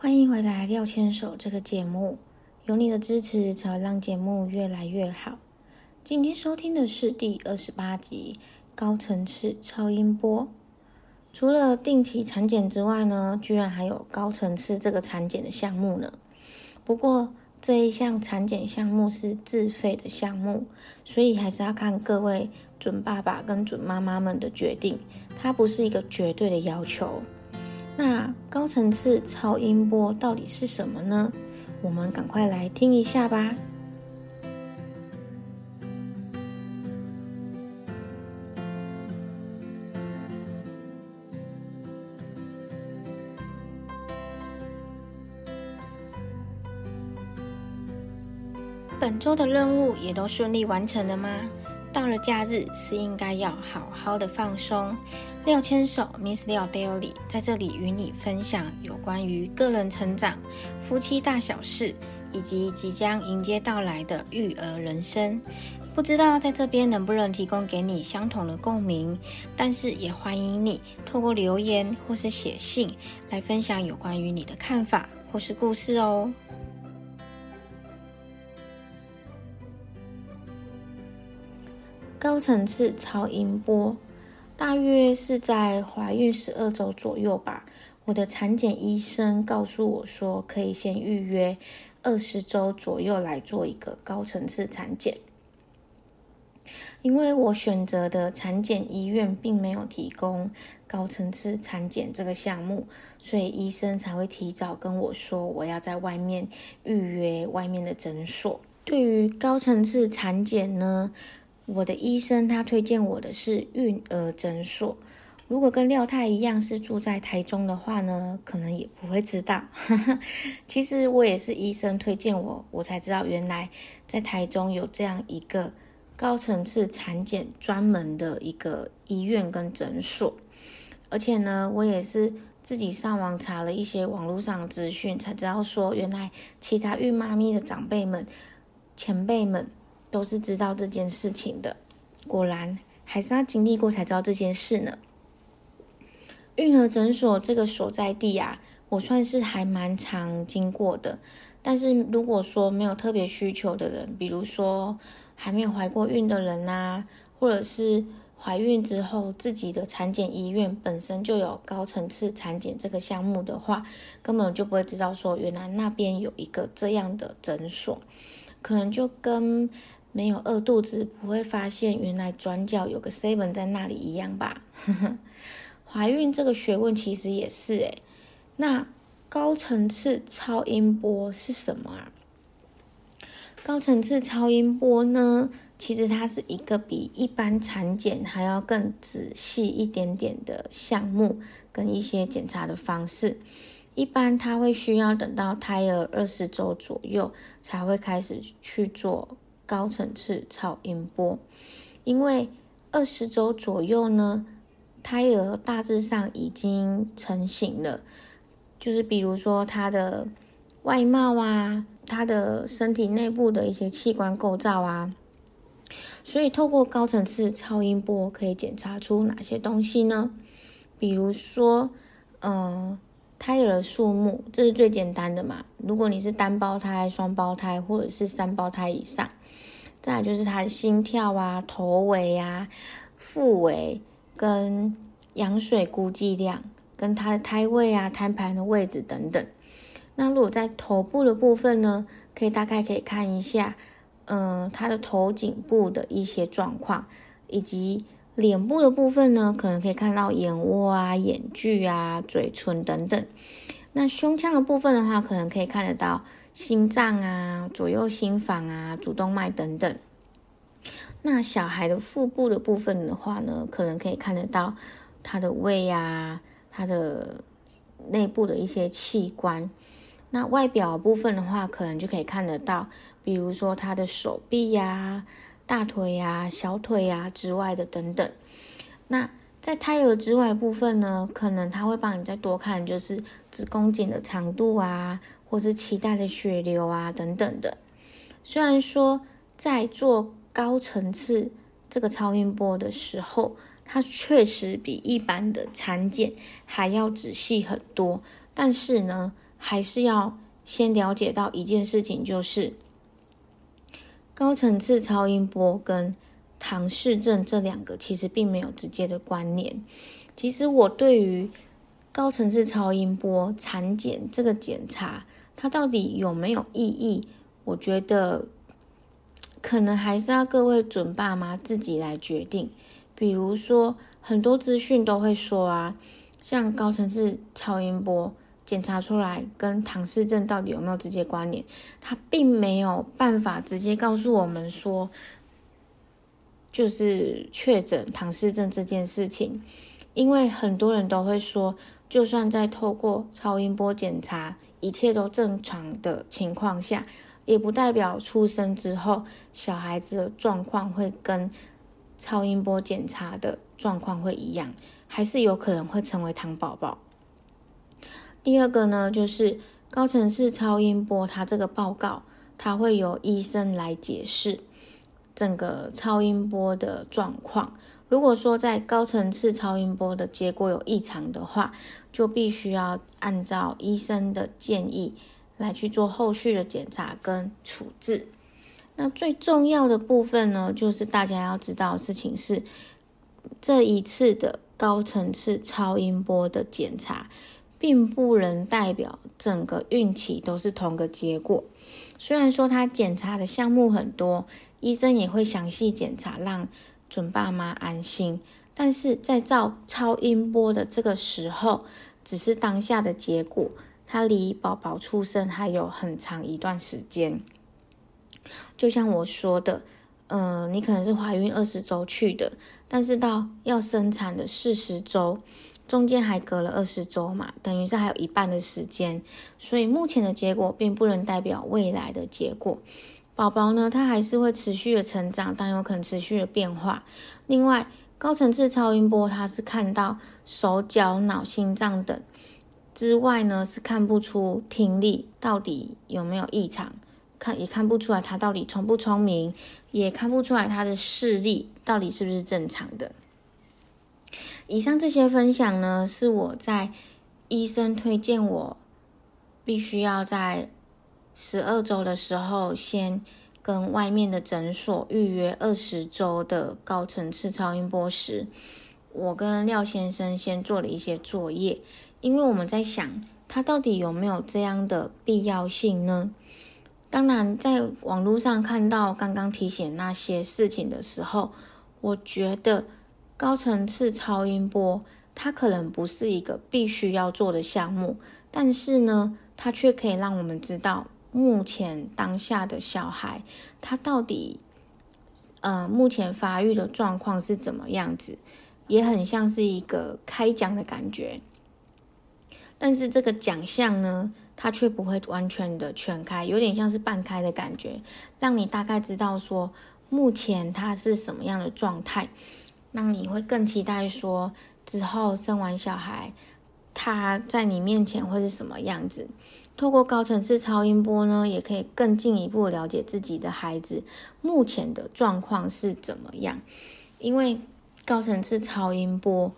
欢迎回来《廖牵手》这个节目，有你的支持才会让节目越来越好。今天收听的是第二十八集高层次超音波。除了定期产检之外呢，居然还有高层次这个产检的项目呢。不过这一项产检项目是自费的项目，所以还是要看各位准爸爸跟准妈妈们的决定，它不是一个绝对的要求。那高层次超音波到底是什么呢？我们赶快来听一下吧。本周的任务也都顺利完成了吗？到了假日是应该要好好的放松。廖千手，Miss 廖 Daily 在这里与你分享有关于个人成长、夫妻大小事，以及即将迎接到来的育儿人生。不知道在这边能不能提供给你相同的共鸣，但是也欢迎你透过留言或是写信来分享有关于你的看法或是故事哦。高层次超音波。大约是在怀孕十二周左右吧。我的产检医生告诉我说，可以先预约二十周左右来做一个高层次产检。因为我选择的产检医院并没有提供高层次产检这个项目，所以医生才会提早跟我说，我要在外面预约外面的诊所。对于高层次产检呢？我的医生他推荐我的是孕儿诊所。如果跟廖太一样是住在台中的话呢，可能也不会知道。其实我也是医生推荐我，我才知道原来在台中有这样一个高层次产检专门的一个医院跟诊所。而且呢，我也是自己上网查了一些网络上资讯，才知道说原来其他孕妈咪的长辈们、前辈们。都是知道这件事情的，果然还是要经历过才知道这件事呢。孕儿诊所这个所在地啊，我算是还蛮常经过的。但是如果说没有特别需求的人，比如说还没有怀过孕的人呐，或者是怀孕之后自己的产检医院本身就有高层次产检这个项目的话，根本就不会知道说原来那边有一个这样的诊所，可能就跟。没有饿肚子，不会发现原来转角有个 seven 在那里一样吧？怀孕这个学问其实也是诶。那高层次超音波是什么啊？高层次超音波呢，其实它是一个比一般产检还要更仔细一点点的项目跟一些检查的方式。一般它会需要等到胎儿二十周左右才会开始去做。高层次超音波，因为二十周左右呢，胎儿大致上已经成型了，就是比如说他的外貌啊，他的身体内部的一些器官构造啊，所以透过高层次超音波可以检查出哪些东西呢？比如说，嗯，胎儿数目，这是最简单的嘛。如果你是单胞胎、双胞胎或者是三胞胎以上。再就是他的心跳啊、头围啊、腹围跟羊水估计量，跟他的胎位啊、胎盘的位置等等。那如果在头部的部分呢，可以大概可以看一下，嗯，他的头颈部的一些状况，以及脸部的部分呢，可能可以看到眼窝啊、眼距啊、嘴唇等等。那胸腔的部分的话，可能可以看得到。心脏啊，左右心房啊，主动脉等等。那小孩的腹部的部分的话呢，可能可以看得到他的胃啊，他的内部的一些器官。那外表部分的话，可能就可以看得到，比如说他的手臂呀、大腿呀、小腿呀之外的等等。那在胎儿之外部分呢，可能他会帮你再多看，就是子宫颈的长度啊。或是脐带的血流啊等等的，虽然说在做高层次这个超音波的时候，它确实比一般的产检还要仔细很多，但是呢，还是要先了解到一件事情，就是高层次超音波跟唐氏症这两个其实并没有直接的关联。其实我对于高层次超音波产检这个检查，它到底有没有意义？我觉得可能还是要各位准爸妈自己来决定。比如说，很多资讯都会说啊，像高层次超音波检查出来跟唐氏症到底有没有直接关联，它并没有办法直接告诉我们说，就是确诊唐氏症这件事情。因为很多人都会说，就算在透过超音波检查，一切都正常的情况下，也不代表出生之后小孩子的状况会跟超音波检查的状况会一样，还是有可能会成为糖宝宝。第二个呢，就是高层次超音波，它这个报告，它会由医生来解释整个超音波的状况。如果说在高层次超音波的结果有异常的话，就必须要按照医生的建议来去做后续的检查跟处置。那最重要的部分呢，就是大家要知道的事情是，这一次的高层次超音波的检查，并不能代表整个孕期都是同个结果。虽然说它检查的项目很多，医生也会详细检查，让准爸妈安心，但是在照超音波的这个时候，只是当下的结果，它离宝宝出生还有很长一段时间。就像我说的，嗯，你可能是怀孕二十周去的，但是到要生产的四十周，中间还隔了二十周嘛，等于是还有一半的时间，所以目前的结果并不能代表未来的结果。宝宝呢，他还是会持续的成长，但有可能持续的变化。另外，高层次超音波它是看到手脚、脑、心脏等之外呢，是看不出听力到底有没有异常，看也看不出来他到底聪不聪明，也看不出来他的视力到底是不是正常的。以上这些分享呢，是我在医生推荐我必须要在。十二周的时候，先跟外面的诊所预约二十周的高层次超音波时，我跟廖先生先做了一些作业，因为我们在想，他到底有没有这样的必要性呢？当然，在网络上看到刚刚提醒那些事情的时候，我觉得高层次超音波它可能不是一个必须要做的项目，但是呢，它却可以让我们知道。目前当下的小孩，他到底，呃，目前发育的状况是怎么样子？也很像是一个开奖的感觉。但是这个奖项呢，它却不会完全的全开，有点像是半开的感觉，让你大概知道说目前他是什么样的状态，让你会更期待说之后生完小孩，他在你面前会是什么样子。透过高层次超音波呢，也可以更进一步了解自己的孩子目前的状况是怎么样。因为高层次超音波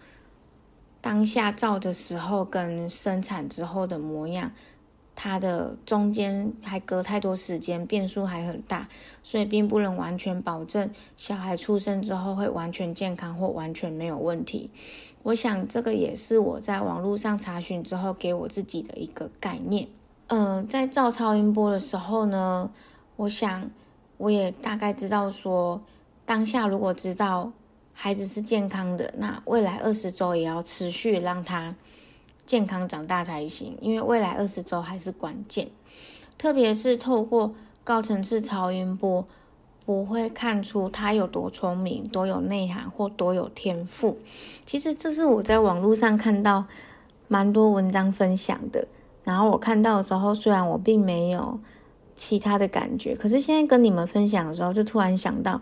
当下照的时候跟生产之后的模样，它的中间还隔太多时间，变数还很大，所以并不能完全保证小孩出生之后会完全健康或完全没有问题。我想这个也是我在网络上查询之后给我自己的一个概念。嗯，在照超音波的时候呢，我想我也大概知道说，当下如果知道孩子是健康的，那未来二十周也要持续让他健康长大才行，因为未来二十周还是关键。特别是透过高层次超音波，不会看出他有多聪明、多有内涵或多有天赋。其实这是我在网络上看到蛮多文章分享的。然后我看到的时候，虽然我并没有其他的感觉，可是现在跟你们分享的时候，就突然想到，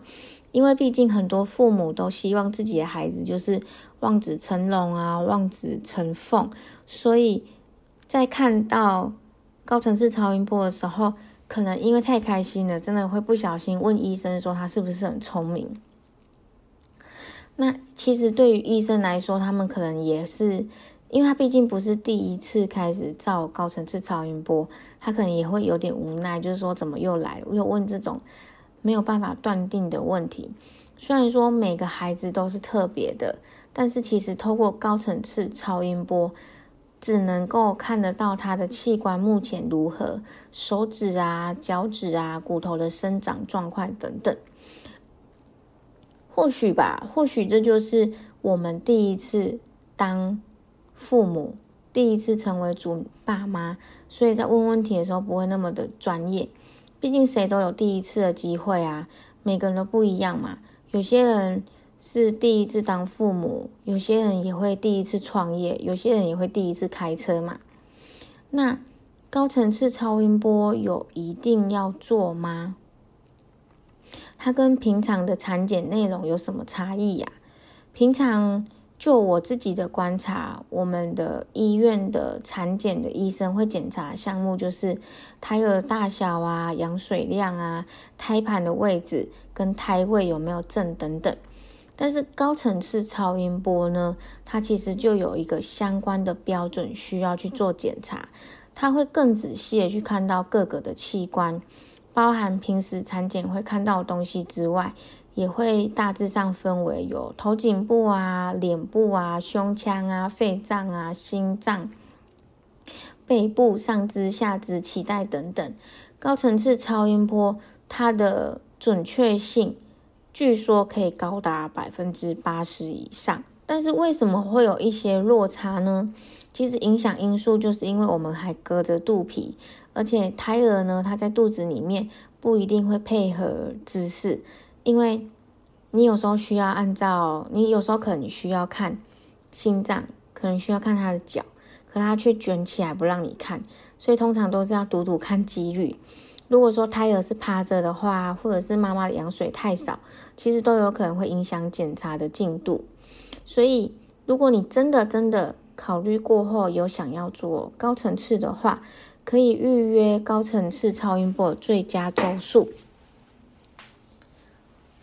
因为毕竟很多父母都希望自己的孩子就是望子成龙啊，望子成凤，所以在看到高层次超音波的时候，可能因为太开心了，真的会不小心问医生说他是不是很聪明。那其实对于医生来说，他们可能也是。因为他毕竟不是第一次开始照高层次超音波，他可能也会有点无奈，就是说怎么又来了，又问这种没有办法断定的问题。虽然说每个孩子都是特别的，但是其实透过高层次超音波，只能够看得到他的器官目前如何，手指啊、脚趾啊、骨头的生长状况等等。或许吧，或许这就是我们第一次当。父母第一次成为主爸妈，所以在问问题的时候不会那么的专业。毕竟谁都有第一次的机会啊，每个人都不一样嘛。有些人是第一次当父母，有些人也会第一次创业，有些人也会第一次开车嘛。那高层次超音波有一定要做吗？它跟平常的产检内容有什么差异呀？平常。就我自己的观察，我们的医院的产检的医生会检查项目，就是胎儿大小啊、羊水量啊、胎盘的位置跟胎位有没有正等等。但是高层次超音波呢，它其实就有一个相关的标准需要去做检查，它会更仔细的去看到各个的器官，包含平时产检会看到的东西之外。也会大致上分为有头颈部啊、脸部啊、胸腔啊、肺脏啊、心脏、背部、上肢、下肢、脐带等等。高层次超音波它的准确性据说可以高达百分之八十以上，但是为什么会有一些落差呢？其实影响因素就是因为我们还隔着肚皮，而且胎儿呢，它在肚子里面不一定会配合姿势。因为你有时候需要按照，你有时候可能需要看心脏，可能需要看他的脚，可他却卷起来不让你看，所以通常都是要赌赌看几率。如果说胎儿是趴着的话，或者是妈妈的羊水太少，其实都有可能会影响检查的进度。所以，如果你真的真的考虑过后有想要做高层次的话，可以预约高层次超音波最佳周数。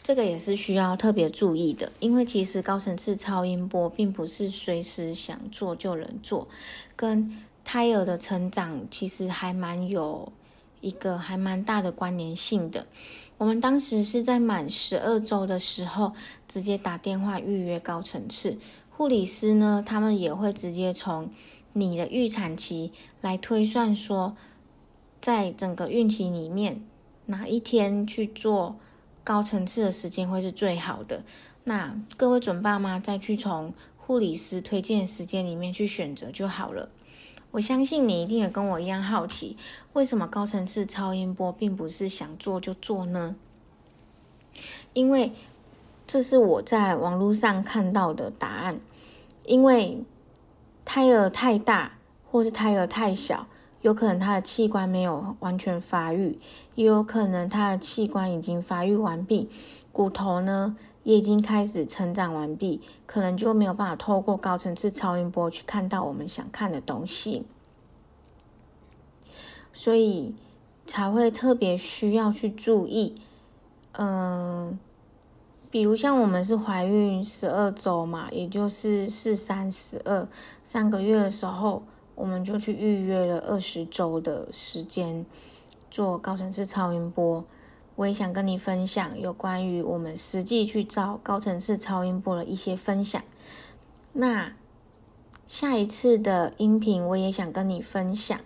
这个也是需要特别注意的，因为其实高层次超音波并不是随时想做就能做，跟胎儿的成长其实还蛮有一个还蛮大的关联性的。我们当时是在满十二周的时候直接打电话预约高层次护理师呢，他们也会直接从你的预产期来推算说，在整个孕期里面哪一天去做。高层次的时间会是最好的。那各位准爸妈再去从护理师推荐时间里面去选择就好了。我相信你一定也跟我一样好奇，为什么高层次超音波并不是想做就做呢？因为这是我在网络上看到的答案。因为胎儿太大或是胎儿太小。有可能他的器官没有完全发育，也有可能他的器官已经发育完毕，骨头呢也已经开始成长完毕，可能就没有办法透过高层次超音波去看到我们想看的东西，所以才会特别需要去注意。嗯，比如像我们是怀孕十二周嘛，也就是四三十二三个月的时候。我们就去预约了二十周的时间做高层次超音波。我也想跟你分享有关于我们实际去照高层次超音波的一些分享。那下一次的音频，我也想跟你分享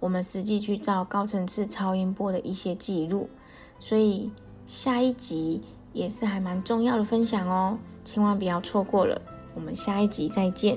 我们实际去照高层次超音波的一些记录。所以下一集也是还蛮重要的分享哦，千万不要错过了。我们下一集再见。